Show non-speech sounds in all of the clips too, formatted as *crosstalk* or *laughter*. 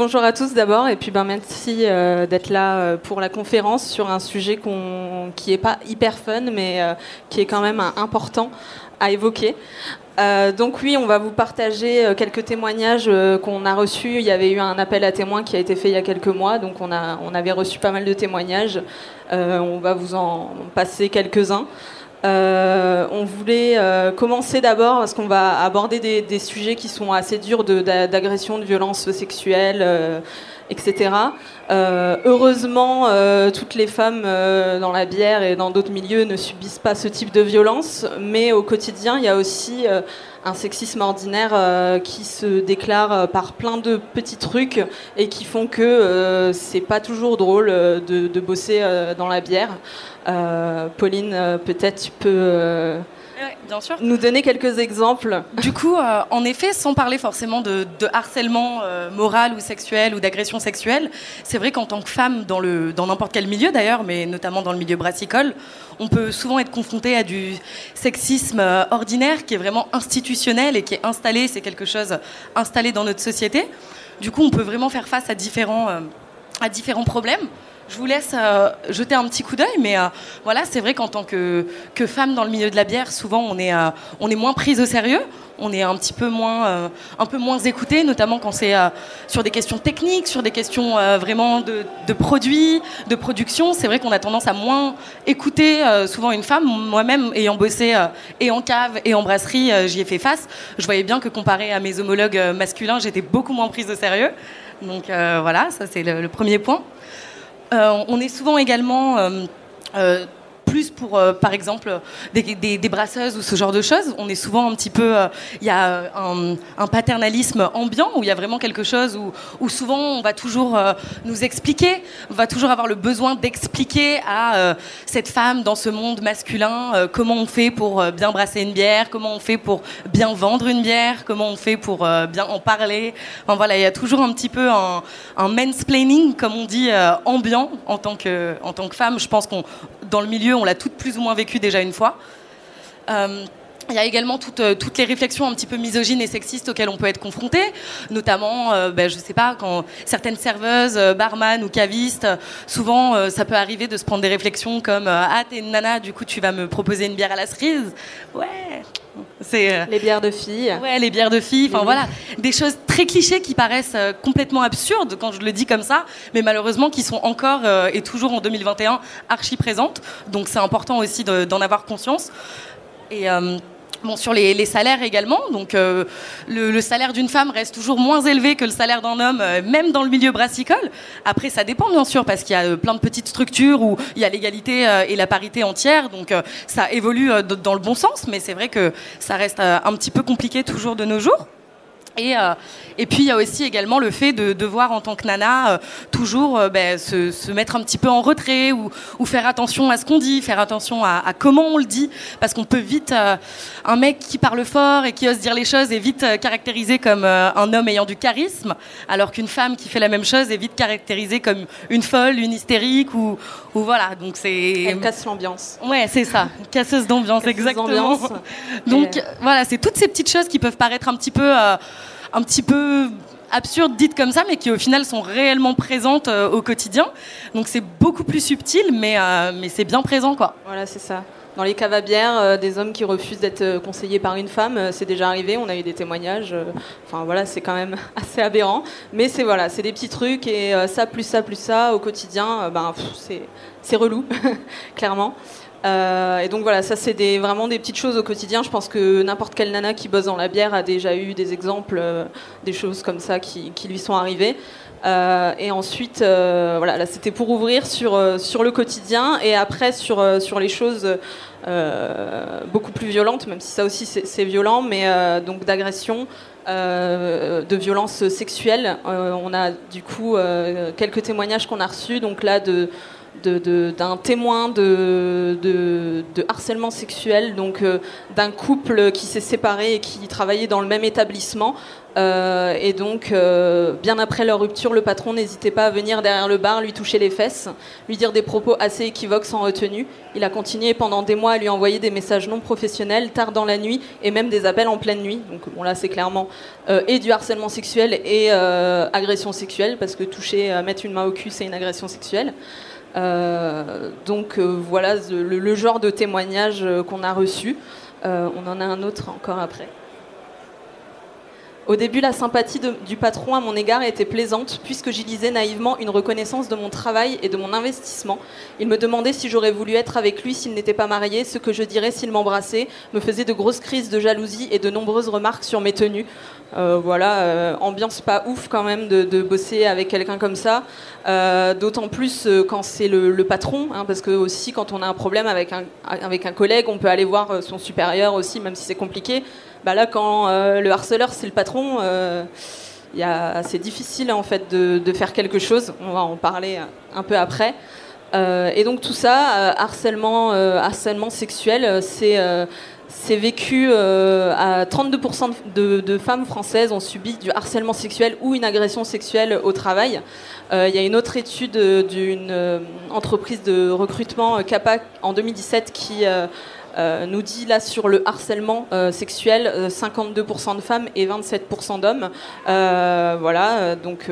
bonjour à tous d'abord, et puis ben, merci euh, d'être là euh, pour la conférence sur un sujet qui n'est pas hyper fun, mais euh, qui est quand même important à évoquer. donc oui, on va vous partager quelques témoignages qu'on a reçus. Il y avait eu un appel à témoins qui a été fait il y a quelques mois, donc on, a, on avait reçu pas mal de témoignages. on va vous en passer quelques-uns. Euh, on voulait euh, commencer d'abord parce qu'on va aborder des, sujets qui sont assez durs d'agression, de, violence sexuelle, euh, etc. heureusement, toutes les femmes dans la bière et dans d'autres milieux ne subissent pas ce type de violence, mais au quotidien, il y a aussi un sexisme ordinaire qui se déclare par plein de petits trucs et qui font que c'est pas toujours drôle de bosser dans la bière. Euh, Pauline, euh, peut-être tu peux euh, bien sûr. nous donner quelques exemples. Du coup, en effet, sans parler forcément de, harcèlement moral ou sexuel ou d'agression sexuelle, c'est vrai qu'en tant que femme, dans, dans n'importe quel milieu d'ailleurs, mais notamment dans le milieu brassicole, on peut souvent être confronté à du sexisme ordinaire qui est vraiment institutionnel et qui est installé, c'est quelque chose installé dans notre société. Du coup, on peut vraiment faire face à différents, à différents problèmes je vous laisse euh, jeter un petit coup d'œil, mais euh, voilà, c'est vrai qu'en tant que, femme dans le milieu de la bière, souvent on est, euh, on est moins prise au sérieux, on est un petit peu moins, un peu moins écouté, notamment quand c'est sur des questions techniques, sur des questions vraiment de, produits, de production. C'est vrai qu'on a tendance à moins écouter souvent une femme. Moi-même, ayant bossé et en cave et en brasserie, j'y ai fait face. Je voyais bien que comparé à mes homologues masculins, j'étais beaucoup moins prise au sérieux. Donc voilà, ça c'est le premier point. Euh, on est souvent également euh, euh, plus pour, euh, par exemple, des, brasseuses ou ce genre de choses. On est souvent un petit peu. Euh, il y a un, paternalisme ambiant où il y a vraiment quelque chose où, souvent on va toujours euh, nous expliquer, on va toujours avoir le besoin d'expliquer à cette femme dans ce monde masculin comment on fait pour bien brasser une bière, comment on fait pour bien vendre une bière, comment on fait pour bien en parler. Enfin voilà, il y a toujours un petit peu un, un mansplaining, comme on dit, ambiant en tant que, en tant que femme. Je pense qu'on dans le milieu, on l'a toutes plus ou moins vécu déjà une fois. Euh, il y a également toutes, euh, toutes, les réflexions un petit peu misogynes et sexistes auxquelles on peut être confronté, notamment, euh, ben, je sais pas, quand certaines serveuses, barman ou cavistes, souvent ça peut arriver de se prendre des réflexions comme Ah, t'es une nana, du coup tu vas me proposer une bière à la cerise. Ouais, c'est les bières de filles. Ouais, les bières de filles. Enfin voilà, des choses très clichés qui paraissent complètement absurdes quand je le dis comme ça, mais malheureusement qui sont encore et toujours en 2021 archi présentes. Donc c'est important aussi d'en avoir conscience. Et Bon, sur les, salaires également, donc euh, le, salaire d'une femme reste toujours moins élevé que le salaire d'un homme, euh, même dans le milieu brassicole. Après, ça dépend bien sûr, parce qu'il y a euh, plein de petites structures où il y a l'égalité et la parité entière, donc ça évolue dans le bon sens, mais c'est vrai que ça reste un petit peu compliqué toujours de nos jours. Et, euh, et, puis il y a aussi également le fait de devoir en tant que nana euh, toujours euh, ben, se, se, mettre un petit peu en retrait ou, ou faire attention à ce qu'on dit, faire attention à, à, comment on le dit, parce qu'on peut vite, un mec qui parle fort et qui ose dire les choses est vite caractérisé comme un homme ayant du charisme, alors qu'une femme qui fait la même chose est vite caractérisée comme une folle, une hystérique ou, ou voilà. Donc c'est. Elle casse l'ambiance. Ouais, c'est ça, casseuse d'ambiance, exactement. Donc voilà, c'est toutes ces petites choses qui peuvent paraître un petit peu un petit peu absurdes dites comme ça, mais qui au final sont réellement présentes euh, au quotidien. Donc c'est beaucoup plus subtil, mais, euh, mais c'est bien présent. quoi. Voilà, c'est ça. Dans les caves à bière, euh, des hommes qui refusent d'être conseillés par une femme, c'est déjà arrivé, on a eu des témoignages. Enfin voilà, c'est quand même *laughs* assez aberrant. Mais c'est voilà, c'est des petits trucs et ça, plus ça, plus ça, au quotidien, ben, c'est relou, *laughs* clairement. Euh, et donc voilà, ça c'est vraiment des petites choses au quotidien. Je pense que n'importe quelle nana qui bosse dans la bière a déjà eu des exemples, euh, des choses comme ça qui, lui sont arrivées. Euh, et ensuite, voilà, là c'était pour ouvrir sur, sur le quotidien et après sur, sur les choses beaucoup plus violentes, même si ça aussi c'est violent, mais donc d'agression. de violence sexuelle. on a du coup quelques témoignages qu'on a reçus, donc là de d'un témoin de, harcèlement sexuel, donc euh, d'un couple qui s'est séparé et qui travaillait dans le même établissement. Euh, et donc, euh, bien après leur rupture, le patron n'hésitait pas à venir derrière le bar, lui toucher les fesses, lui dire des propos assez équivoques sans retenue. Il a continué pendant des mois à lui envoyer des messages non professionnels, tard dans la nuit, et même des appels en pleine nuit. Donc bon, là, c'est clairement et du harcèlement sexuel et agression sexuelle, parce que toucher, mettre une main au cul, c'est une agression sexuelle. Donc voilà le, genre de témoignage qu'on a reçu. on en a un autre encore après. Au début, la sympathie du patron à mon égard était plaisante, puisque j'y lisais naïvement une reconnaissance de mon travail et de mon investissement. Il me demandait si j'aurais voulu être avec lui s'il n'était pas marié, ce que je dirais s'il m'embrassait, me faisait de grosses crises de jalousie et de nombreuses remarques sur mes tenues. Euh, voilà, euh, ambiance pas ouf quand même de, bosser avec quelqu'un comme ça, euh, d'autant plus quand c'est le, patron, hein, parce que aussi quand on a un problème avec un, avec un collègue, on peut aller voir son supérieur aussi, même si c'est compliqué. Bah là, quand euh, le harceleur, c'est le patron, euh, c'est difficile en fait de, faire quelque chose. On va en parler un peu après. Euh, et donc tout ça, harcèlement, harcèlement sexuel, c'est vécu à 32% de, de, femmes françaises ont subi du harcèlement sexuel ou une agression sexuelle au travail. Il y a une autre étude d'une entreprise de recrutement, CAPA, en 2017, qui euh, nous dit là sur le harcèlement euh, sexuel 52% euh, de femmes et 27% d'hommes. voilà, donc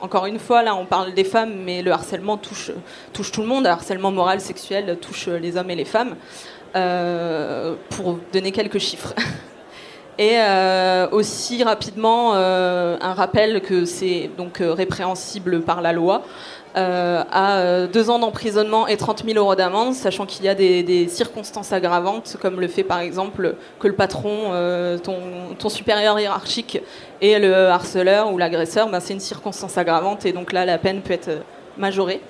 encore une fois, là, on parle des femmes, mais le harcèlement touche, touche tout le monde. Le harcèlement moral, sexuel touche les hommes et les femmes. pour donner quelques chiffres. *laughs* Et aussi rapidement, un rappel que c'est donc répréhensible par la loi. Euh, à euh, deux ans d'emprisonnement et 30 000 euros d'amende, sachant qu'il y a des, circonstances aggravantes, comme le fait par exemple que le patron, euh, ton, supérieur hiérarchique et le harceleur ou l'agresseur, ben, c'est une circonstance aggravante et donc là la peine peut être majorée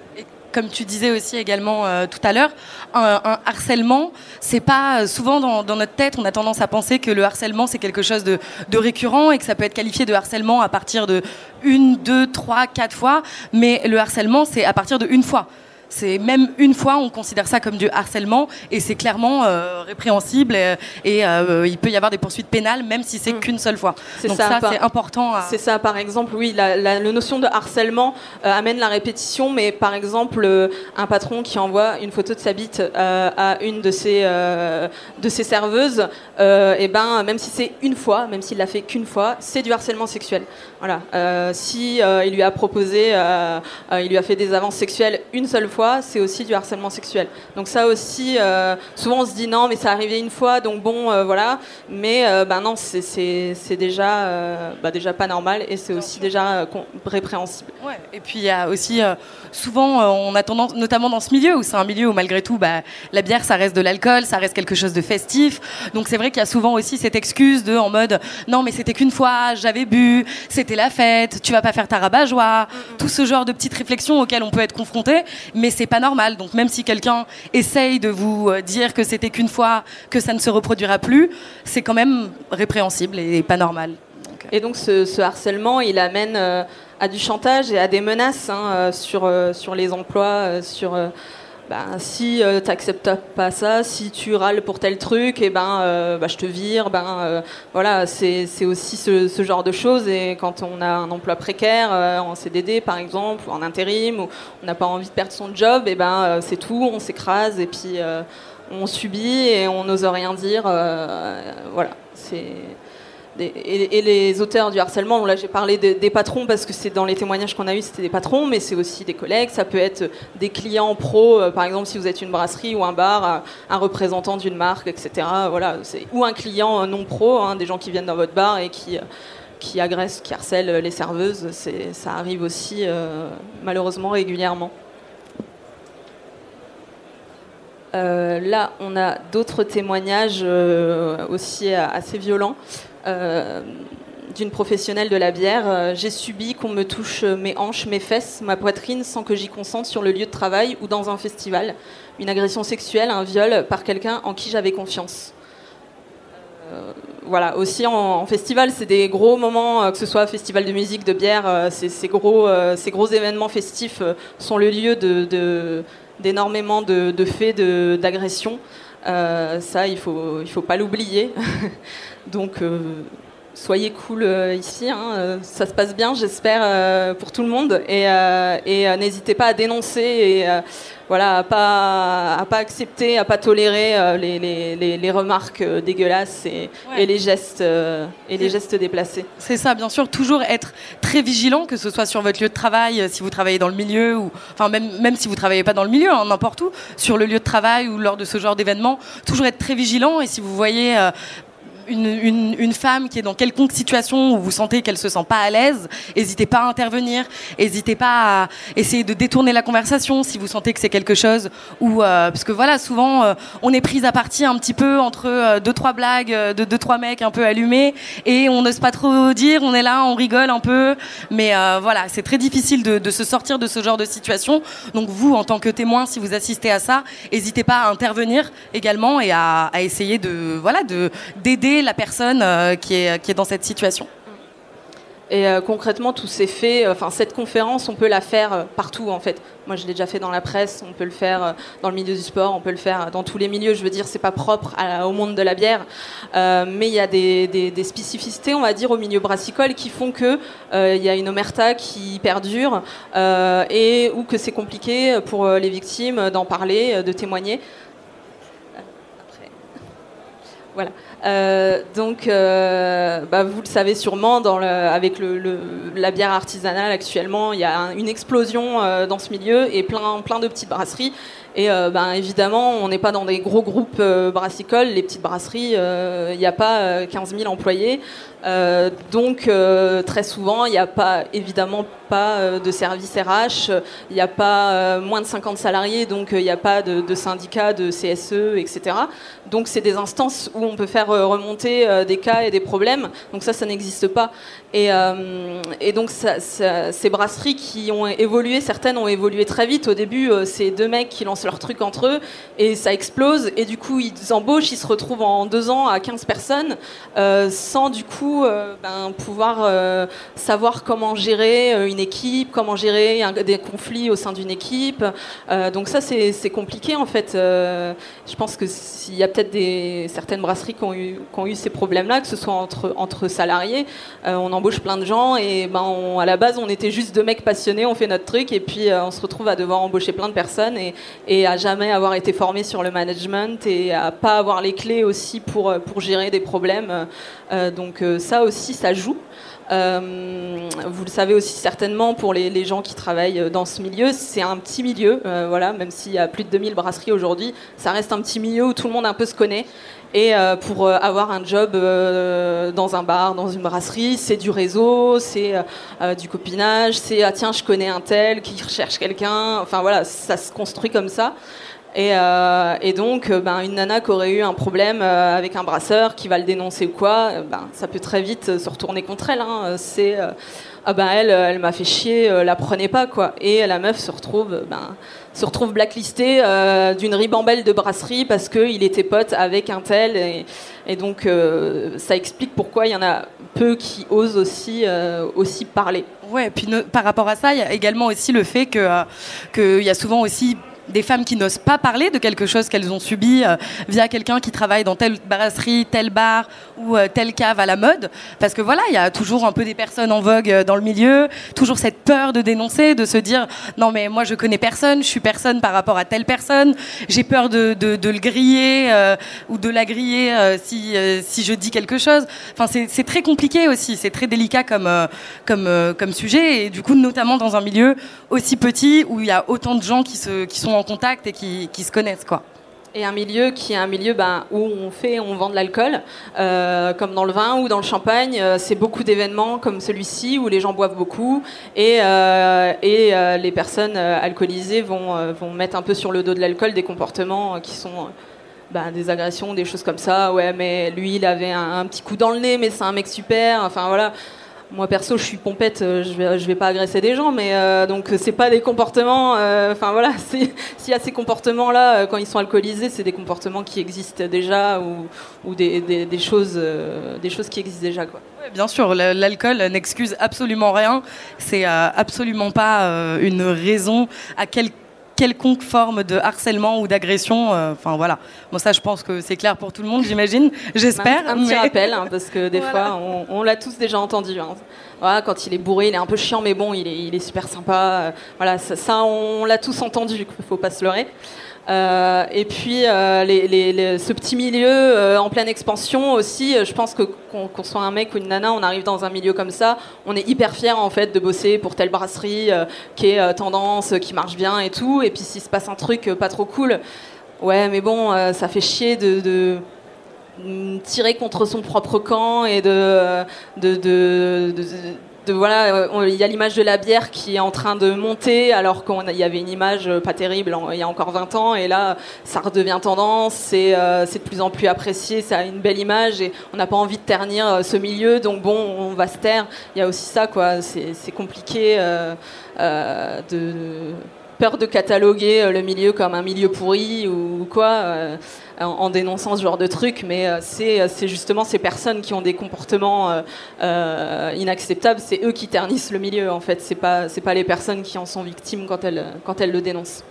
comme tu disais aussi également euh, tout à l'heure, un, harcèlement, c'est pas euh, souvent dans, notre tête, on a tendance à penser que le harcèlement c'est quelque chose de, récurrent et que ça peut être qualifié de harcèlement à partir de une, deux, trois, quatre fois, mais le harcèlement c'est à partir de une fois. C'est même une fois, on considère ça comme du harcèlement et c'est clairement euh, répréhensible et, euh, il peut y avoir des poursuites pénales même si c'est mm. qu'une seule fois. Donc ça, c'est important. C'est ça, par exemple, oui, la, notion de harcèlement euh, amène la répétition, mais par exemple, un patron qui envoie une photo de sa bite à une de ses, de ses serveuses, et ben, même si c'est une fois, même s'il l'a fait qu'une fois, c'est du harcèlement sexuel. Voilà. si il lui a proposé, il lui a fait des avances sexuelles une seule fois, c'est aussi du harcèlement sexuel. Donc ça aussi, euh, souvent on se dit non, mais ça arrivé une fois, donc bon, euh, voilà. Mais euh, ben non, c'est déjà, bah, déjà pas normal et c'est aussi déjà répréhensible. Ouais. Et puis il y a aussi, souvent, on a tendance, notamment dans ce milieu, où c'est un milieu où malgré tout, bah, la bière, ça reste de l'alcool, ça reste quelque chose de festif. Donc c'est vrai qu'il y a souvent aussi cette excuse de en mode non, mais c'était qu'une fois, j'avais bu, c'était la fête, tu vas pas faire ta rabat-joie, tout ce genre de petites réflexions auxquelles on peut être confronté. Mais c'est pas normal. Donc même si quelqu'un essaye de vous euh, dire que c'était qu'une fois, que ça ne se reproduira plus, c'est quand même répréhensible et pas normal. Euh. Et donc ce, harcèlement, il amène euh, à du chantage et à des menaces hein, sur, sur les emplois, sur ben, si euh, tu n'acceptes pas ça, si tu râles pour tel truc, et eh ben, euh, bah, je te vire. Ben, euh, voilà, c'est aussi ce, genre de choses. Et quand on a un emploi précaire, en CDD par exemple, ou en intérim, ou on n'a pas envie de perdre son job, et eh ben, c'est tout, on s'écrase et puis on subit et on n'ose rien dire. voilà, c'est et, les auteurs du harcèlement, là j'ai parlé des patrons parce que c'est dans les témoignages qu'on a eu, c'était des patrons, mais c'est aussi des collègues, ça peut être des clients pro, euh, par exemple si vous êtes une brasserie ou un bar, un représentant d'une marque, etc. Voilà, ou un client non pro, hein, des gens qui viennent dans votre bar et qui, euh, qui agressent, qui harcèlent les serveuses, ça arrive aussi euh, malheureusement régulièrement. là, on a d'autres témoignages aussi assez violents. Euh, d'une professionnelle de la bière. Euh, j'ai subi qu'on me touche mes hanches, mes fesses, ma poitrine sans que j'y consente sur le lieu de travail ou dans un festival. Une agression sexuelle, un viol par quelqu'un en qui j'avais confiance. Euh, voilà, aussi en, festival, c'est des gros moments, que ce soit festival de musique, de bière, ces, gros, ces gros événements festifs sont le lieu d'énormément de, faits d'agression. Ça, il faut, il faut pas l'oublier. *laughs* Donc, euh, soyez cool ici, hein, ça se passe bien, j'espère, pour tout le monde. Et, et n'hésitez pas à dénoncer et voilà, à pas, à pas accepter, à pas tolérer euh, les, les, les, remarques euh, dégueulasses et, et les gestes euh, et les gestes déplacés. C'est ça, bien sûr, toujours être très vigilant, que ce soit sur votre lieu de travail, si vous travaillez dans le milieu ou, enfin même même si vous travaillez pas dans le milieu, hein, n'importe où, sur le lieu de travail ou lors de ce genre d'événement, toujours être très vigilant. Et si vous voyez une, femme qui est dans quelconque situation où vous sentez qu'elle se sent pas à l'aise, n'hésitez pas à intervenir, n'hésitez pas à essayer de détourner la conversation si vous sentez que c'est quelque chose ou euh, parce que voilà souvent euh, on est prise à partie un petit peu entre euh, deux trois blagues de deux trois mecs un peu allumés et on n'ose pas trop dire, on est là, on rigole un peu, mais voilà c'est très difficile de, se sortir de ce genre de situation. Donc vous en tant que témoin, si vous assistez à ça, n'hésitez pas à intervenir également et à, à essayer de voilà de d'aider la personne euh, qui, est, qui est dans cette situation. Et euh, concrètement, tout s'est fait. Euh, enfin, cette conférence, on peut la faire partout, en fait. Moi, je l'ai déjà fait dans la presse. On peut le faire dans le milieu du sport. On peut le faire dans tous les milieux. Je veux dire, c'est pas propre au monde de la bière, mais il y a des, spécificités, on va dire, au milieu brassicole qui font que il y a une omerta qui perdure et ou que c'est compliqué pour les victimes d'en parler, de témoigner. Voilà. Euh, donc, euh, bah, vous le savez sûrement, avec la bière artisanale actuellement, il y a une explosion euh, dans ce milieu et plein de petites brasseries. Et ben, évidemment, on n'est pas dans des gros groupes brassicoles. Les petites brasseries, il n'y a pas 15 000 employés. donc, très souvent, il n'y a pas, évidemment pas de service RH, il n'y a pas moins de 50 salariés, donc il n'y a pas de, de syndicats, de CSE, etc. Donc, c'est des instances où on peut faire remonter euh, des cas et des problèmes. Donc ça, ça n'existe pas. Et, euh, donc ces brasseries qui ont évolué, certaines ont évolué très vite. Au début, euh, c'est deux mecs qui lancent leur truc entre eux et ça explose. Et du coup, ils embauchent, ils se retrouvent en deux ans à 15 personnes sans du coup ben, pouvoir savoir comment gérer une équipe, comment gérer des conflits au sein d'une équipe. donc ça, c'est compliqué en fait. je pense que s'il y a peut-être certaines brasseries qui ont eu qui ont eu ces problèmes-là, que ce soit entre, entre salariés. Euh, on embauche plein de gens et ben, à la base, on était juste deux mecs passionnés, on fait notre truc et puis euh, on se retrouve à devoir embaucher plein de personnes et à jamais avoir été formé sur le management et à pas avoir les clés aussi pour, pour gérer des problèmes. Euh, donc ça aussi, ça joue. Vous le savez aussi certainement pour les, gens qui travaillent dans ce milieu, c'est un petit milieu, voilà, même s'il y a plus de 2000 brasseries aujourd'hui, ça reste un petit milieu où tout le monde un peu se connaît. Et euh, pour euh, avoir un job euh, dans un bar, dans une brasserie, c'est du réseau, c'est du copinage, c'est ah tiens, je connais un tel qui recherche quelqu'un. Enfin voilà, ça se construit comme ça. Et, et donc, ben, une nana qui aurait eu un problème avec un brasseur qui va le dénoncer ou quoi, ben, ça peut très vite se retourner contre elle. Hein. C'est ah ben elle, elle m'a fait chier, la prenez pas quoi. Et la meuf se retrouve ben, se retrouve blacklisté euh, d'une ribambelle de brasserie parce qu'il était pote avec un tel. Et, donc, euh, ça explique pourquoi il y en a peu qui osent aussi, euh, aussi parler. Ouais, et puis par rapport à ça, il y a également aussi le fait qu'il que y a souvent aussi des femmes qui n'osent pas parler de quelque chose qu'elles ont subi euh, via quelqu'un qui travaille dans telle brasserie, tel bar ou euh, telle cave à la mode. Parce que voilà, il y a toujours un peu des personnes en vogue euh, dans le milieu, toujours cette peur de dénoncer, de se dire non mais moi je connais personne, je suis personne par rapport à telle personne, j'ai peur de, le griller ou de la griller si, si je dis quelque chose. Enfin c'est très compliqué aussi, c'est très délicat comme, comme, comme sujet et du coup notamment dans un milieu aussi petit où il y a autant de gens qui, se, qui sont en contact et qui, qui se connaissent. quoi. Et un milieu qui est un milieu ben, où on fait, on vend de l'alcool, euh, comme dans le vin ou dans le champagne. Euh, c'est beaucoup d'événements comme celui-ci où les gens boivent beaucoup et, euh, et les personnes alcoolisées vont, vont mettre un peu sur le dos de l'alcool des comportements qui sont ben, des agressions, des choses comme ça. Ouais, mais lui, il avait un petit coup dans le nez, mais c'est un mec super. Enfin voilà. Moi perso, je suis pompette, euh, je vais, vais pas agresser des gens, mais euh, donc c'est pas des comportements. Euh, enfin voilà, *laughs* s'il y a ces comportements-là quand ils sont alcoolisés, c'est des comportements qui existent déjà ou, des, choses, des choses qui existent déjà quoi. bien sûr, l'alcool n'excuse absolument rien. C'est absolument pas une raison à quel quelconque forme de harcèlement ou d'agression. Enfin voilà. Bon, ça, je pense que c'est clair pour tout le monde, j'imagine. J'espère. Un, petit rappel, hein, parce que des *laughs* fois, on, l'a tous déjà entendu. Hein. Voilà, quand il est bourré, il est un peu chiant, mais bon, il est, il est super sympa. Voilà, ça, ça on l'a tous entendu. Il faut pas se leurrer. Euh, et puis euh, ce petit milieu euh, en pleine expansion aussi, je pense que qu'on soit un mec ou une nana, on arrive dans un milieu comme ça, on est hyper fier en fait de bosser pour telle brasserie qui est tendance, qui marche bien et tout. Et puis s'il se passe un truc pas trop cool, ouais mais bon, ça fait chier de, tirer contre son propre camp et de, de voilà, euh, il y a l'image de la bière qui est en train de monter alors qu'il y avait une image euh, pas terrible il y a encore 20 ans et là ça redevient tendance, euh, c'est de plus en plus apprécié, ça a une belle image et on n'a pas envie de ternir ce milieu donc bon on va se taire. Il y a aussi ça quoi, c'est compliqué de peur de cataloguer le milieu comme un milieu pourri ou quoi en, dénonçant ce genre de trucs, mais euh, euh, c'est justement ces personnes qui ont des comportements euh, inacceptables, c'est eux qui ternissent le milieu en fait, c'est pas, pas les personnes qui en sont victimes quand elles, quand elles le dénoncent.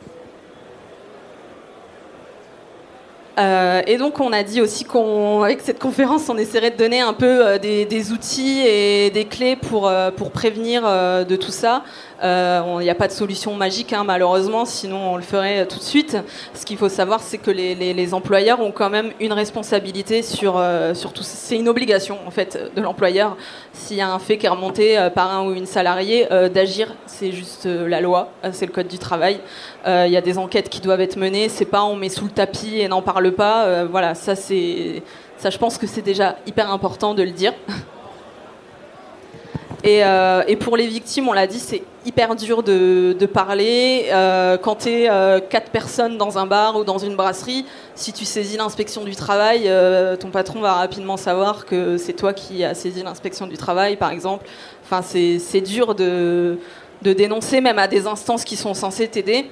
et donc on a dit aussi qu'avec cette conférence, on essaierait de donner un peu des, outils et des clés pour, pour prévenir de tout ça. Il euh, n'y a pas de solution magique, hein, malheureusement, sinon on le ferait tout de suite. Ce qu'il faut savoir, c'est que les, employeurs ont quand même une responsabilité sur, euh, tout. C'est une obligation, en fait, de l'employeur. S'il y a un fait qui est remonté euh, par un ou une salariée, d'agir. C'est juste la loi, c'est le code du travail. Il y a des enquêtes qui doivent être menées. C'est pas on met sous le tapis et n'en parle pas. voilà. Ça, je pense que c'est déjà hyper important de le dire. *laughs* Euh, et, pour les victimes, on l'a dit, c'est hyper dur de, parler. Euh, quand tu es euh, quatre personnes dans un bar ou dans une brasserie, si tu saisis l'inspection du travail, ton patron va rapidement savoir que c'est toi qui as saisi l'inspection du travail, par exemple. Enfin, c'est dur de, de dénoncer, même à des instances qui sont censées t'aider.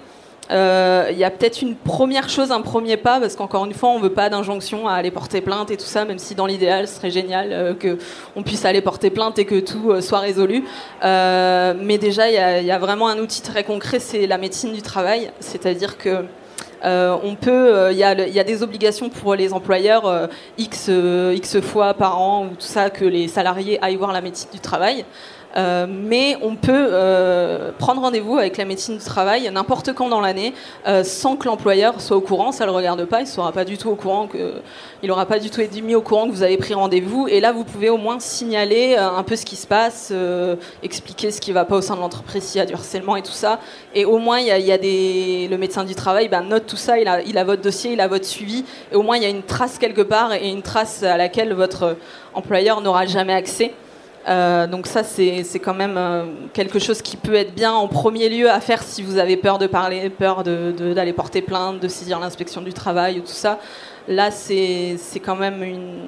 Euh, il y a peut-être une première chose, un premier pas, parce qu'encore une fois, on ne veut pas d'injonction à aller porter plainte et tout ça, même si dans l'idéal, ce serait génial euh, qu'on puisse aller porter plainte et que tout euh, soit résolu. mais déjà, il y, a vraiment un outil très concret, c'est la médecine du travail, c'est-à-dire que on peut, il y, a des obligations pour les employeurs x x fois par an ou tout ça que les salariés aillent voir la médecine du travail. Euh, mais on peut euh, prendre rendez-vous avec la médecine du travail n'importe quand dans l'année euh, sans que l'employeur soit au courant. Ça ne le regarde pas, il sera pas du tout au courant, que, il n'aura pas du tout été mis au courant que vous avez pris rendez-vous. Et là, vous pouvez au moins signaler un peu ce qui se passe, expliquer ce qui ne va pas au sein de l'entreprise, s'il y a du harcèlement et tout ça. Et au moins, y a, le médecin du travail ben, note tout ça, il a, il a votre dossier, il a votre suivi. Et au moins, il y a une trace quelque part et une trace à laquelle votre employeur n'aura jamais accès. Euh, donc ça, c'est quand même euh, quelque chose qui peut être bien en premier lieu à faire si vous avez peur de parler, peur d'aller porter plainte, de saisir l'inspection du travail ou tout ça. Là, c'est quand même une,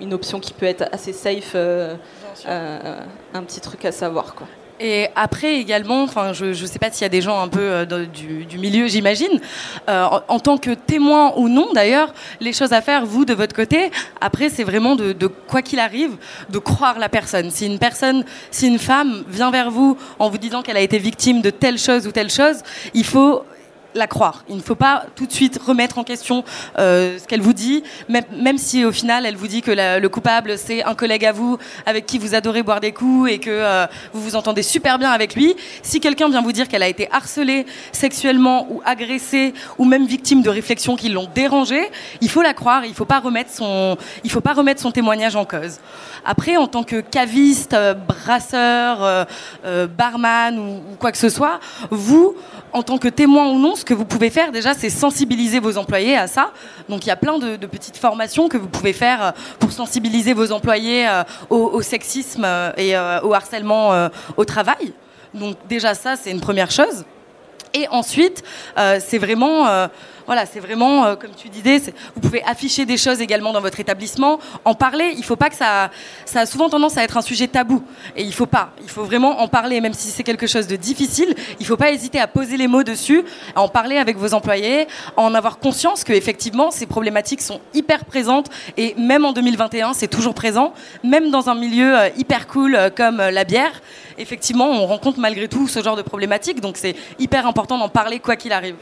une, option qui peut être assez safe, euh, un petit truc à savoir. Quoi. Et après également, enfin, je ne sais pas s'il y a des gens un peu euh, du, milieu, j'imagine, euh, en, tant que témoin ou non d'ailleurs, les choses à faire, vous, de votre côté, après, c'est vraiment de quoi qu'il arrive, de croire la personne. Si une personne, si une femme vient vers vous en vous disant qu'elle a été victime de telle chose ou telle chose, il faut la croire. Il ne faut pas tout de suite remettre en question euh, ce qu'elle vous dit, même, même, si au final elle vous dit que le coupable c'est un collègue à vous avec qui vous adorez boire des coups et que euh, vous vous entendez super bien avec lui. Si quelqu'un vient vous dire qu'elle a été harcelée sexuellement ou agressée ou même victime de réflexions qui l'ont dérangée, il faut la croire. Il ne faut pas remettre son, faut pas remettre son témoignage en cause. Après, en tant que caviste, euh, brasseur, barman ou quoi que ce soit, vous en tant que témoin ou non, ce que vous pouvez faire déjà, c'est sensibiliser vos employés à ça. Donc il y a plein de, petites formations que vous pouvez faire euh, pour sensibiliser vos employés euh, au, sexisme euh, et au harcèlement au travail. Donc déjà ça, c'est une première chose. Et ensuite, c'est vraiment Voilà, c'est vraiment, euh, comme tu disais, vous pouvez afficher des choses également dans votre établissement, en parler. Il ne faut pas que ça, ça a souvent tendance à être un sujet tabou. Et il ne faut pas. Il faut vraiment en parler, même si c'est quelque chose de difficile. Il ne faut pas hésiter à poser les mots dessus, à en parler avec vos employés, à en avoir conscience que effectivement ces problématiques sont hyper présentes et même en 2021, c'est toujours présent, même dans un milieu euh, hyper cool euh, comme la bière. Effectivement, on rencontre malgré tout ce genre de problématiques, donc c'est hyper important d'en parler quoi qu'il arrive.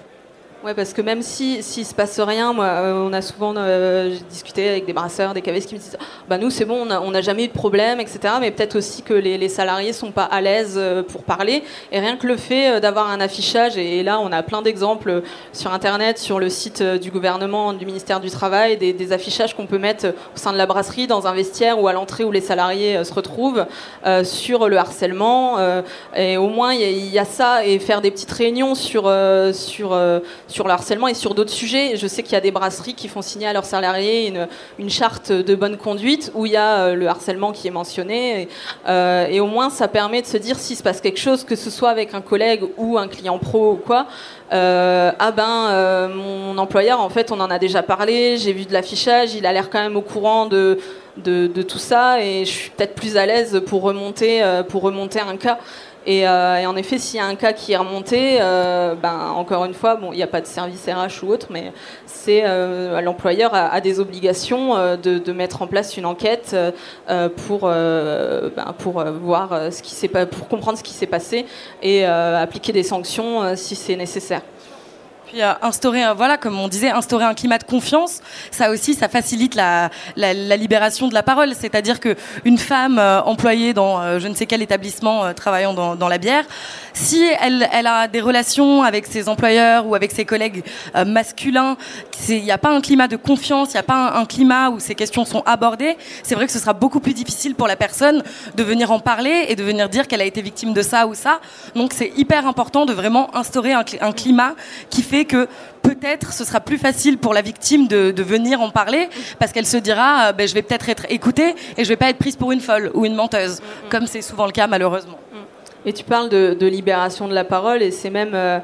Ouais, parce que même si s'il se passe rien, moi, euh, on a souvent euh, discuté avec des brasseurs, des cavistes qui me disent, bah nous c'est bon, on n'a jamais eu de problème, etc. Mais peut-être aussi que les, les, salariés sont pas à l'aise euh, pour parler. Et rien que le fait d'avoir un affichage, et, là on a plein d'exemples sur internet, sur le site du gouvernement, du ministère du travail, des, affichages qu'on peut mettre au sein de la brasserie, dans un vestiaire ou à l'entrée où les salariés se retrouvent, sur le harcèlement. et au moins il y, y, a ça et faire des petites réunions sur sur sur le harcèlement et sur d'autres sujets. Je sais qu'il y a des brasseries qui font signer à leurs salariés une, une charte de bonne conduite où il y a euh, le harcèlement qui est mentionné. Et, euh, et, au moins, ça permet de se dire s'il se passe quelque chose, que ce soit avec un collègue ou un client pro ou quoi. Euh, ah ben, mon employeur, en fait, on en a déjà parlé, j'ai vu de l'affichage, il a l'air quand même au courant de, de, tout ça et je suis peut-être plus à l'aise pour remonter, pour remonter un cas. Euh, et, en effet, s'il y a un cas qui est remonté, euh, ben, encore une fois, bon, il n'y a pas de service RH ou autre, mais c'est euh, l'employeur a, des obligations de, mettre en place une enquête pour, ben, voir ce qui s'est pour comprendre ce qui s'est passé et appliquer des sanctions si c'est nécessaire. Euh, instaurer, voilà, comme on disait, instaurer un climat de confiance, ça aussi, ça facilite la, la, libération de la parole. C'est-à-dire que une femme euh, employée dans euh, je ne sais quel établissement travaillant dans, dans, la bière, si elle, elle, a des relations avec ses employeurs ou avec ses collègues masculins, il n'y a pas un climat de confiance, il n'y a pas un, un, climat où ces questions sont abordées, c'est vrai que ce sera beaucoup plus difficile pour la personne de venir en parler et de venir dire qu'elle a été victime de ça ou ça. Donc c'est hyper important de vraiment instaurer un, un climat qui fait que peut-être ce sera plus facile pour la victime de, venir en parler parce qu'elle se dira euh, ben, je vais peut-être être écoutée et je vais pas être prise pour une folle ou une menteuse, mm, mm. comme c'est souvent le cas malheureusement. Et tu parles de, libération de la parole et c'est même euh,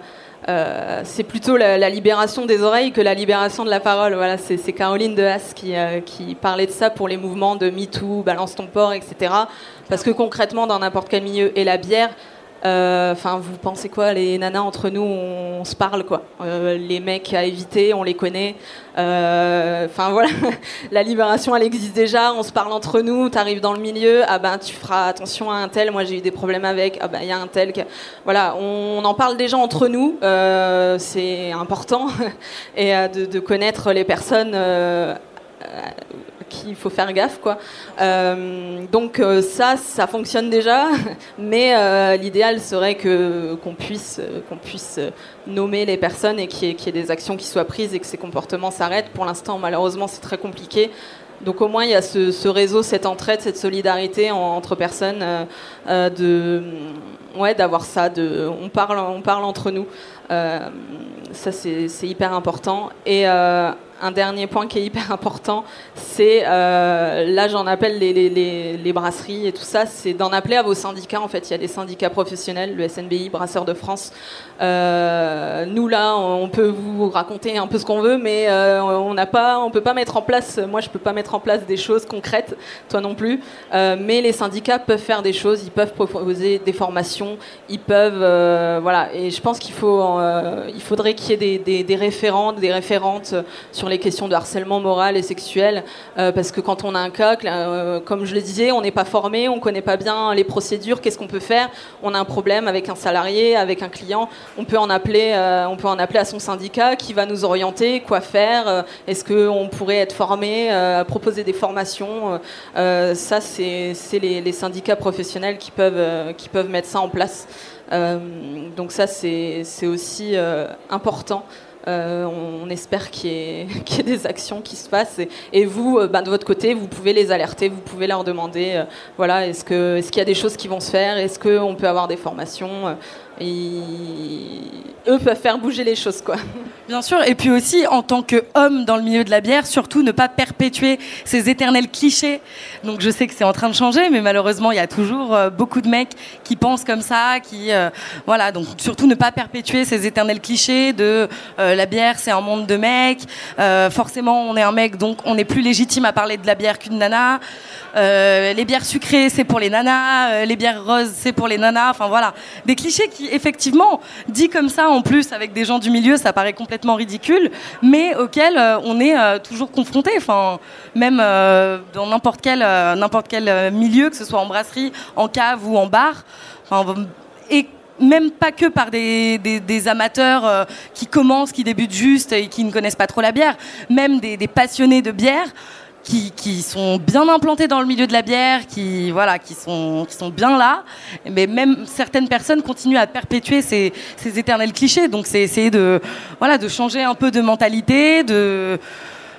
euh, c'est plutôt la, libération des oreilles que la libération de la parole. Voilà, c'est Caroline de Haas qui, qui, parlait de ça pour les mouvements de MeToo, Balance ton port, etc. Parce que concrètement, dans n'importe quel milieu, et la bière, enfin, vous pensez quoi, les nanas entre nous, on, se parle quoi. Euh, les mecs à éviter, on les connaît. Euh, enfin voilà, *laughs* la libération, elle existe déjà. On se parle entre nous. T'arrives dans le milieu, ah ben tu feras attention à un tel. Moi j'ai eu des problèmes avec. Ah ben il y a un tel. Voilà, on, en parle déjà entre nous. c'est important *laughs* et de, connaître les personnes qu'il faut faire gaffe. Quoi. Euh, donc euh, ça, ça fonctionne déjà, *laughs* mais euh, l'idéal serait que, qu'on, puisse, qu'on puisse nommer les personnes et qu'il y, ait, des actions qui soient prises et que ces comportements s'arrêtent. Pour l'instant, malheureusement, c'est très compliqué. Donc au moins il y a ce, réseau, cette entraide, cette solidarité entre personnes, de ouais d'avoir ça, de on parle, on parle entre nous. ça c'est, hyper important. Et un dernier point qui est hyper important, c'est, euh, là j'en appelle les, brasseries et tout ça, c'est d'en appeler à vos syndicats. En fait, il y a des syndicats professionnels, le SNBI, Brasseurs de France. Euh, nous là, on peut vous raconter un peu ce qu'on veut, mais euh, on n'a pas, on peut pas mettre en place. Moi, je peux pas mettre en place des choses concrètes, toi non plus. mais les syndicats peuvent faire des choses, ils peuvent proposer des formations, ils peuvent, voilà. Et je pense qu'il faut, il faudrait qu'il y ait des, des, des référents, des référentes sur les questions de harcèlement moral et sexuel, euh, parce que quand on a un cas, euh, comme je le disais, on n'est pas formé, on ne connaît pas bien les procédures, qu'est-ce qu'on peut faire? On a un problème avec un salarié, avec un client, on peut en appeler, euh, on peut en appeler à son syndicat qui va nous orienter, quoi faire Est-ce qu'on pourrait être formé, proposer des formations Ça, c'est les, les, syndicats professionnels qui peuvent, qui peuvent mettre ça en place. donc ça, c'est aussi important. Euh, on, espère *laughs* qu'il y, ait des actions qui se passent. Et, vous, euh, ben, de votre côté, vous pouvez les alerter, vous pouvez leur demander, euh, voilà, est-ce qu'il est qu'il y a des choses qui vont se faire? Est-ce qu'on peut avoir des formations? Eux peuvent faire bouger les choses, quoi. Bien sûr, et puis aussi en tant qu'homme dans le milieu de la bière, surtout ne pas perpétuer ces éternels clichés. Donc je sais que c'est en train de changer, mais malheureusement il y a toujours euh, beaucoup de mecs qui pensent comme ça, qui euh, voilà. Donc surtout ne pas perpétuer ces éternels clichés de la bière, c'est un monde de mecs. forcément, on est un mec, donc on est plus légitime à parler de la bière qu'une nana. les bières sucrées, c'est pour les nanas. les bières roses, c'est pour les nanas. Enfin voilà, des clichés qui, effectivement, dit comme ça, en plus, avec des gens du milieu, ça paraît complètement ridicule, mais auquel on est toujours confronté. Enfin, même dans n'importe quel, n'importe quel milieu, que ce soit en brasserie, en cave ou en bar. et même pas que par des, amateurs euh, qui commencent, qui débutent juste et qui ne connaissent pas trop la bière, même des, passionnés de bière. Qui, sont bien implantés dans le milieu de la bière, qui voilà, qui sont, qui sont bien là, mais même certaines personnes continuent à perpétuer ces, ces éternels clichés. Donc c'est essayer de voilà, de changer un peu de mentalité, de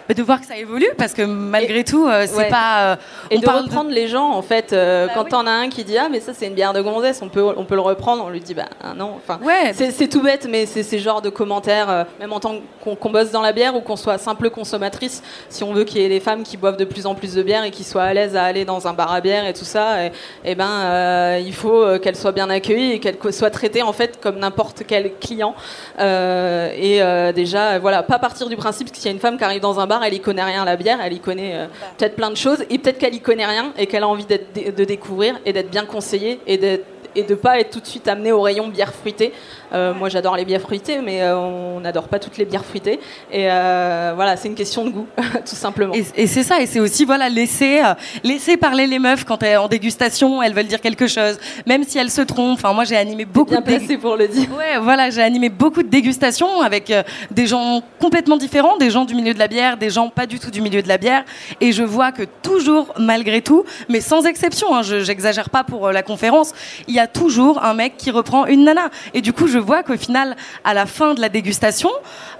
de voir que ça évolue parce que malgré tout, euh, c'est pas. Euh, et de reprendre les gens en fait. Euh, bah quand t'en as un qui dit ah mais ça c'est une bière de gonzesse, on peut on peut le reprendre, on lui dit bah non. Enfin, c'est tout bête, mais c'est ces genres de commentaires, même en tant qu'on bosse dans la bière ou qu'on soit simple consommatrice, si on veut qu'il y ait des femmes qui boivent de plus en plus de bière et qui soient à l'aise à aller dans un bar à bière et tout ça, et, et ben il faut qu'elles soient bien accueillies et qu'elles soient traitées en fait comme n'importe quel client. et déjà voilà, pas partir du principe que s'il y a une femme qui arrive dans un bar elle y connaît rien à la bière, elle y connaît euh, peut-être plein de choses, et peut-être qu'elle y connaît rien et qu'elle a envie de découvrir et d'être bien conseillée et d'être et de pas être tout de suite amené au rayon bière fruitée. Euh, moi, j'adore les bières fruitées, mais euh, on n'adore pas toutes les bières fruitées. Et euh, voilà, c'est une question de goût, *laughs* tout simplement. Et, c'est ça, et c'est aussi voilà laisser laisser parler les meufs quand elles en dégustation, elles veulent dire quelque chose, même si elles se trompent. Enfin, moi, j'ai animé beaucoup. Bien placé pour le dire. Ouais, voilà, j'ai animé beaucoup de dégustations avec des gens complètement différents, des gens du milieu de la bière, des gens pas du tout du milieu de la bière, et je vois que toujours, malgré tout, mais sans exception, hein, je j'exagère pas pour la conférence, il y a toujours un mec qui reprend une nana. Et du coup, je vois qu'au final, à la fin de la dégustation,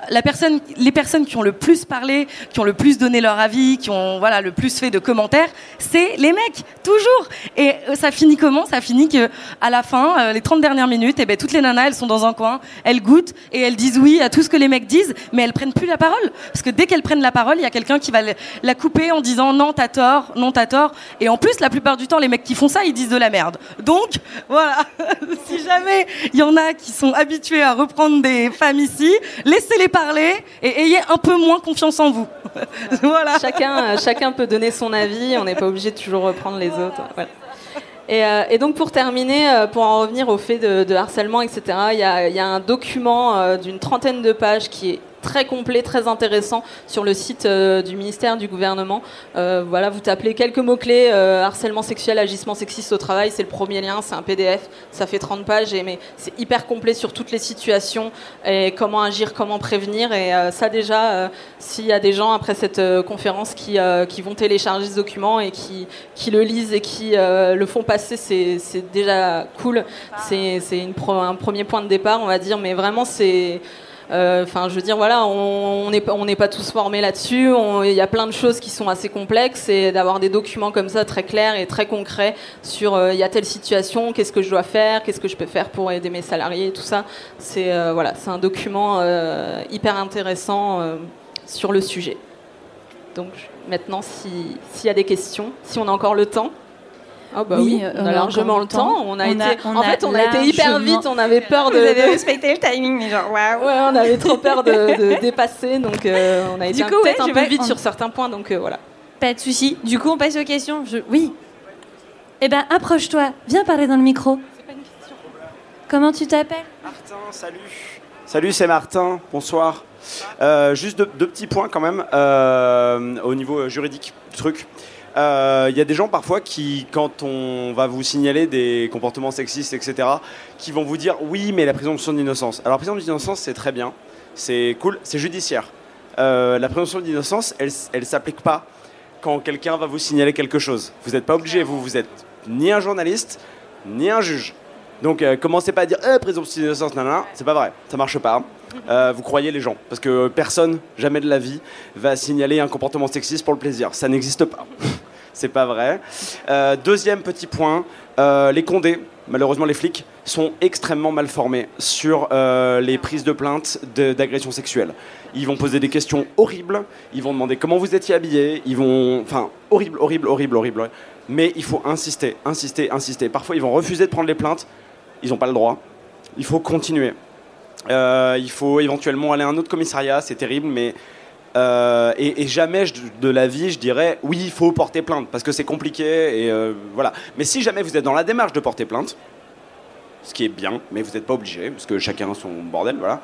la personne, les personnes qui ont le plus parlé, qui ont le plus donné leur avis, qui ont voilà le plus fait de commentaires, c'est les mecs, toujours. Et euh, ça finit comment? Ça finit que à la fin, euh, les 30 dernières minutes, et eh ben, toutes les nanas, elles sont dans un coin, elles goûtent et elles disent oui à tout ce que les mecs disent, mais elles prennent plus la parole. Parce que dès qu'elles prennent la parole, il y a quelqu'un qui va la couper en disant non, t'as tort, non, t'as tort. Et en plus, la plupart du temps, les mecs qui font ça, ils disent de la merde. Donc, voilà. *laughs* si jamais il y en a qui sont habitués à reprendre des femmes ici, laissez-les parler et ayez un peu moins confiance en vous. *laughs* voilà. Chacun, chacun peut donner son avis, on n'est pas obligé de toujours reprendre les autres. Euh, et, donc pour terminer, euh, pour en revenir au fait de, harcèlement, etc., il y, a, un document euh, d'une trentaine de pages qui est très complet, très intéressant sur le site euh, du ministère du gouvernement. Euh, voilà, vous tapez quelques mots-clés, euh, harcèlement sexuel, agissement sexiste au travail, c'est le premier lien, c'est un PDF, ça fait 30 pages, et, mais c'est hyper complet sur toutes les situations, et comment agir, comment prévenir. Et ça déjà, s'il y a des gens après cette conférence qui, qui vont télécharger ce document et qui, qui le lisent et qui le font passer, c'est déjà cool. C'est un premier point de départ, on va dire, mais vraiment c'est... Euh, enfin, je veux dire, voilà, on n'est pas tous formés là-dessus. Il y a plein de choses qui sont assez complexes et d'avoir des documents comme ça très clairs et très concrets sur euh, il y a telle situation, qu'est-ce que je dois faire, qu'est-ce que je peux faire pour aider mes salariés, tout ça. C'est euh, voilà, c'est un document hyper intéressant sur le sujet. Donc maintenant, s'il y a des questions, si on a encore le temps. Ah bah oui, on, a largement le temps. On a été, en fait, on a été hyper vite. On avait peur de. Vous avez *laughs* respecté le timing, mais genre waouh. Ouais, on avait trop peur de, *laughs* dépasser, donc euh, on a été peut-être un peu vite sur certains points, donc euh, voilà. Pas de souci. Du coup, on passe aux questions. Je... Oui. Eh ben, approche-toi. Viens parler dans le micro. Pas une question. Comment tu t'appelles? Martin. Salut. Salut, c'est Martin. Bonsoir. Euh, juste deux, deux, petits points quand même au niveau juridique du truc. Il euh, y a des gens parfois qui, quand on va vous signaler des comportements sexistes, etc., qui vont vous dire oui, mais la présomption d'innocence. Alors la présomption d'innocence, c'est très bien, c'est cool, c'est judiciaire. Euh, la présomption d'innocence, elle ne s'applique pas quand quelqu'un va vous signaler quelque chose. Vous n'êtes pas obligé, vous, vous êtes ni un journaliste, ni un juge. Donc euh, commencez pas à dire eh, présomption d'innocence, non, c'est pas vrai, ça marche pas. vous croyez les gens, parce que personne, jamais de la vie, va signaler un comportement sexiste pour le plaisir. Ça n'existe pas *laughs* c'est pas vrai. Euh, deuxième petit point, euh, les condés, malheureusement les flics, sont extrêmement mal formés sur euh, les prises de plainte d'agression sexuelle. Ils vont poser des questions horribles, ils vont demander comment vous étiez habillé, ils vont... Enfin, horrible, horrible, horrible, horrible. Mais il faut insister, insister, insister. Parfois, ils vont refuser de prendre les plaintes, ils n'ont pas le droit. Il faut continuer. Il faut éventuellement aller à un autre commissariat, c'est terrible, mais euh, et, jamais de la vie je dirais oui il faut porter plainte parce que c'est compliqué et euh, voilà. Mais si jamais vous êtes dans la démarche de porter plainte, ce qui est bien, mais vous n'êtes pas obligé, parce que chacun a son bordel, voilà.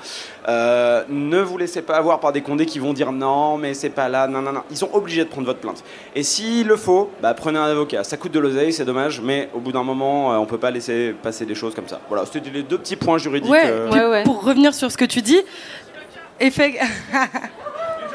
Euh, ne vous laissez pas avoir par des condés qui vont dire non, mais c'est pas là, non, non, non. Ils sont obligés de prendre votre plainte. Et s'il le faut, bah, prenez un avocat. Ça coûte de l'oseille, c'est dommage, mais au bout d'un moment, euh, on peut pas laisser passer des choses comme ça. Voilà, c'était les deux petits points juridiques. Ouais, euh. ouais, ouais. Pour revenir sur ce que tu dis, *laughs*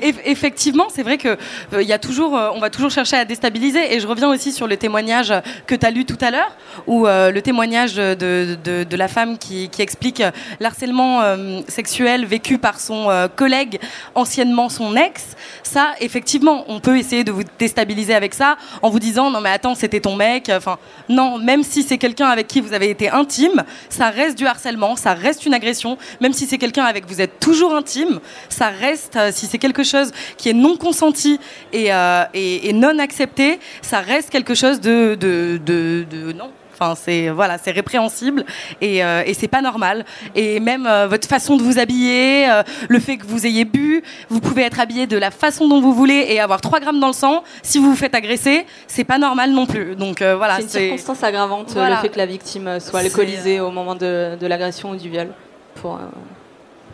Effectivement, c'est vrai que euh, toujours, euh, on va toujours chercher à déstabiliser. Et je reviens aussi sur le témoignage que tu as lu tout à l'heure, où euh, le témoignage de, de, la femme qui, qui explique l'harcèlement sexuel vécu par son collègue, anciennement son ex. Ça, effectivement, on peut essayer de vous déstabiliser avec ça en vous disant non mais attends, c'était ton mec. Enfin, non, même si c'est quelqu'un avec qui vous avez été intime, ça reste du harcèlement, ça reste une agression. Même si c'est quelqu'un avec qui vous êtes toujours intime, ça reste, si c'est quelque chose qui est non consenti et, euh, non accepté, ça reste quelque chose de, de, non. Enfin, c'est voilà, c'est répréhensible et, euh, et c'est pas normal. Et même euh, votre façon de vous habiller, le fait que vous ayez bu, vous pouvez être habillé de la façon dont vous voulez et avoir 3 grammes dans le sang. Si vous vous faites agresser, c'est pas normal non plus. Donc voilà, c'est une circonstance aggravante le fait que la victime soit alcoolisée au moment de, de l'agression ou du viol. Pour,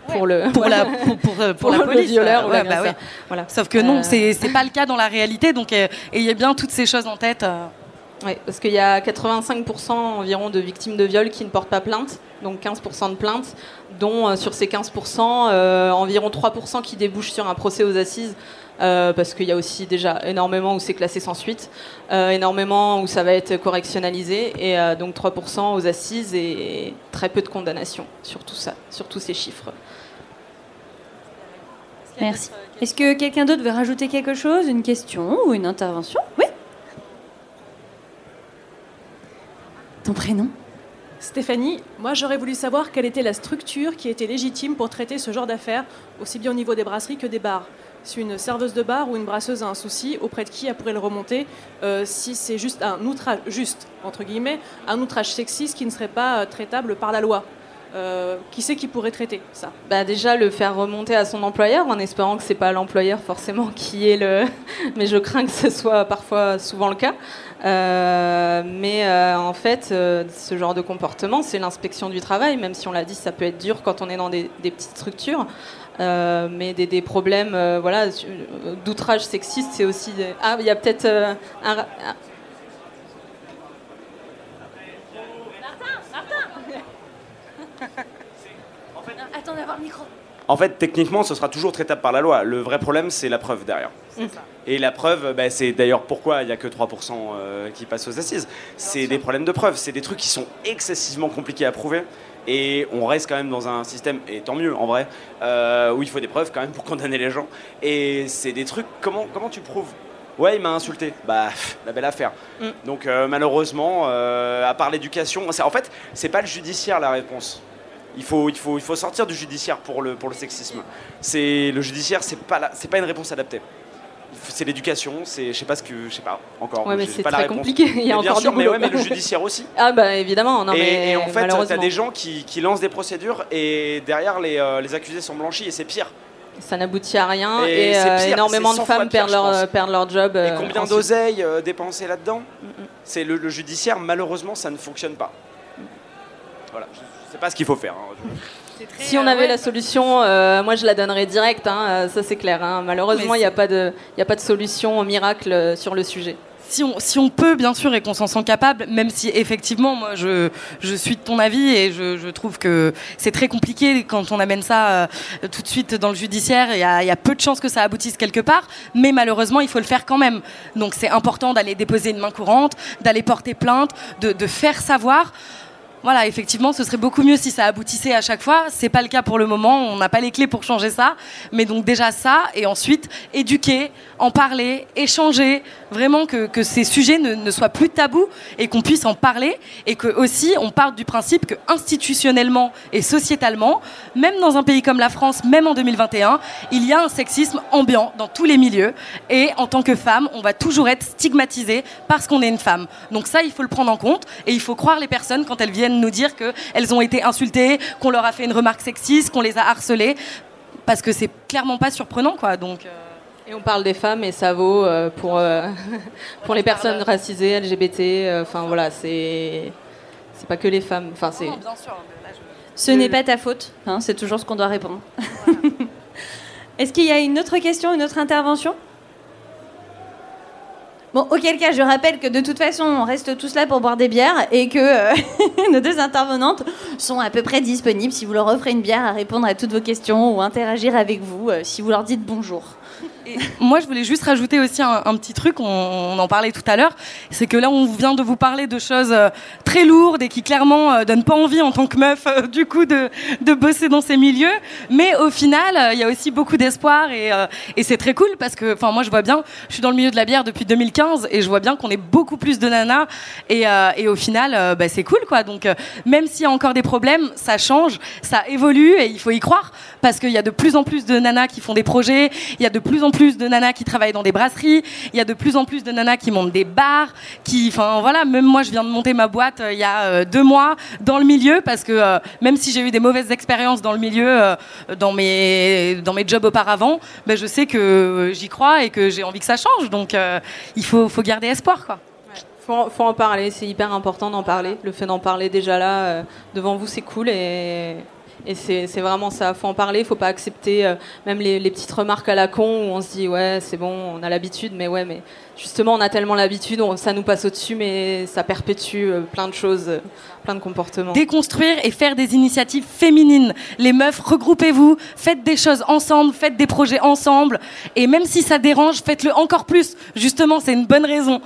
pour le pour la *laughs* pour, pour, la police violeur ouais, bah voilà. sauf que non euh. c'est *laughs* c'est pas le cas dans la réalité donc euh, ayez bien toutes ces choses en tête euh. Oui, parce qu'il y a 85% environ de victimes de viol qui ne portent pas plainte, donc 15% de plaintes, dont sur ces 15%, environ 3% qui débouchent sur un procès aux assises. parce qu'il y a aussi déjà énormément où c'est classé sans suite, énormément où ça va être correctionnalisé, et donc 3% aux assises et très peu de condamnations sur tout ça, sur tous ces chiffres. Merci. Est-ce que quelqu'un d'autre veut rajouter quelque chose, une question ou une intervention? Oui Ton prénom? Stéphanie, moi j'aurais voulu savoir quelle était la structure qui était légitime pour traiter ce genre d'affaires, aussi bien au niveau des brasseries que des bars. Si une serveuse de bar ou une brasseuse a un souci, auprès de qui elle pourrait le remonter euh, Si c'est juste un outrage, entre guillemets, un outrage sexiste qui ne serait pas euh, traitable par la loi. Euh, qui c'est qui pourrait traiter ça? Bah Déjà, le faire remonter à son employeur, en espérant que ce n'est pas l'employeur forcément *laughs* qui est le... *laughs* mais je crains que ce soit parfois souvent le cas. Euh, mais euh, en fait, ce genre de comportement, c'est l'inspection du travail, même si on l'a dit, ça peut être dur quand on est dans des, petites structures. mais des, problèmes voilà, d'outrage sexiste, c'est aussi... Ah, il y a peut-être un d'avoir le micro. En fait, techniquement, ce sera toujours traitable par la loi. Le vrai problème, c'est la preuve derrière. Et la preuve, bah, c'est d'ailleurs pourquoi il n'y a que 3% euh, qui passent aux assises. C'est des problèmes de preuve. C'est des trucs qui sont excessivement compliqués à prouver. Et on reste quand même dans un système, et tant mieux en vrai, euh, où il faut des preuves quand même pour *laughs* condamner les gens. Et c'est des trucs, comment, comment tu prouves? Ouais, il m'a insulté. Bah, la belle affaire. Mm. Donc euh, malheureusement, à part l'éducation, en fait, c'est pas le judiciaire la réponse. Il faut, il, faut, il faut sortir du judiciaire pour le, pour le sexisme. C'est, le judiciaire, c'est pas, c'est pas une réponse adaptée. C'est l'éducation, c'est, je sais pas ce que, je sais pas encore. Ouais, mais c'est très compliqué. Il y a encore sûr, mais, ouais, mais le judiciaire aussi. *laughs* Ah bah évidemment. Non, et, mais et en fait, t'as des gens qui, qui, lancent des procédures et derrière les, euh, les accusés sont blanchis et c'est pire. Ça n'aboutit à rien et, euh, énormément de femmes perdent, leur, perdent leur job. et combien d'oseilles dépensées là-dedans? Mm, mm. C'est le, le, judiciaire, malheureusement, ça ne fonctionne pas. Voilà sais pas ce qu'il faut faire. Hein. Si on avait la solution, euh, moi je la donnerais direct, hein, euh, ça c'est clair. Hein. Malheureusement, il n'y a, pas de, a pas de solution miracle euh, sur le sujet. Si on, si on, peut, bien sûr, et qu'on s'en sent capable, même si effectivement, moi, je, je suis de ton avis et je, je trouve que c'est très compliqué quand on amène ça tout de suite dans le judiciaire. Il y, a, y, a, peu de chances que ça aboutisse quelque part, mais malheureusement, il faut le faire quand même. Donc c'est important d'aller déposer une main courante, d'aller porter plainte, de, de faire savoir voilà, effectivement, ce serait beaucoup mieux si ça aboutissait à chaque fois. C'est pas le cas pour le moment. On n'a pas les clés pour changer ça. Mais donc déjà ça, et ensuite éduquer, en parler, échanger, vraiment que, que ces sujets ne, soient plus tabous et qu'on puisse en parler et que aussi on parte du principe que institutionnellement et sociétalement, même dans un pays comme la France, même en 2021, il y a un sexisme ambiant dans tous les milieux. Et en tant que femme, on va toujours être stigmatisée parce qu'on est une femme. Donc ça, il faut le prendre en compte et il faut croire les personnes quand elles viennent viennent nous dire qu'elles ont été insultées, qu'on leur a fait une remarque sexiste, qu'on les a harcelées, parce que c'est clairement pas surprenant, quoi. Donc. euh, Et on parle des femmes et ça vaut euh, pour, euh, *laughs* pour les personnes racisées, LGBT. euh, Enfin voilà, c'est c'est pas que les femmes. Enfin c'est. non, bien sûr. là, je- Ce n'est pas ta faute, hein, c'est toujours ce qu'on doit répondre. *laughs* Est-ce qu'il y a une autre question, une autre intervention? Bon, auquel cas, je rappelle que de toute façon, on reste tous là pour boire des bières et que euh, *laughs* nos deux intervenantes sont à peu près disponibles si vous leur offrez une bière à répondre à toutes vos questions ou interagir avec vous euh, si vous leur dites bonjour. Moi, je voulais juste rajouter aussi un, petit truc, on, en parlait tout à l'heure, c'est que là, on vient de vous parler de choses euh, très lourdes et qui clairement euh, donnent pas envie en tant que meuf, euh, du coup, de, bosser dans ces milieux. Mais au final, il y a aussi beaucoup d'espoir et, c'est très cool parce que, enfin, moi, je vois bien, je suis dans le milieu de la bière depuis 2015 et je vois bien qu'on est beaucoup plus de nanas et, au final, bah, c'est cool, quoi. Donc, même s'il y a encore des problèmes, ça change, ça évolue et il faut y croire parce qu'il y a de plus en plus de nanas qui font des projets, il y a de plus en plus de nanas qui travaillent dans des brasseries, il y a de plus en plus de nanas qui montent des bars, qui, enfin voilà, même moi je viens de monter ma boîte euh, il y a euh, deux mois dans le milieu parce que euh, même si j'ai eu des mauvaises expériences dans le milieu, dans mes dans mes jobs auparavant, ben, je sais que j'y crois et que j'ai envie que ça change, donc il faut faut garder espoir quoi. Faut, en- faut en parler, c'est hyper important d'en parler. Le fait d'en parler déjà là, devant vous, c'est cool et, et c'est vraiment ça. Faut en parler, faut pas accepter euh, même les, petites remarques à la con où on se dit ouais, c'est bon, on a l'habitude, mais ouais, mais justement, on a tellement l'habitude, ça nous passe au-dessus, mais ça perpétue euh, plein de choses, euh, plein de comportements. déconstruire et faire des initiatives féminines. Les meufs, regroupez-vous, faites des choses ensemble, faites des projets ensemble. Et même si ça dérange, faites-le encore plus. Justement, c'est une bonne raison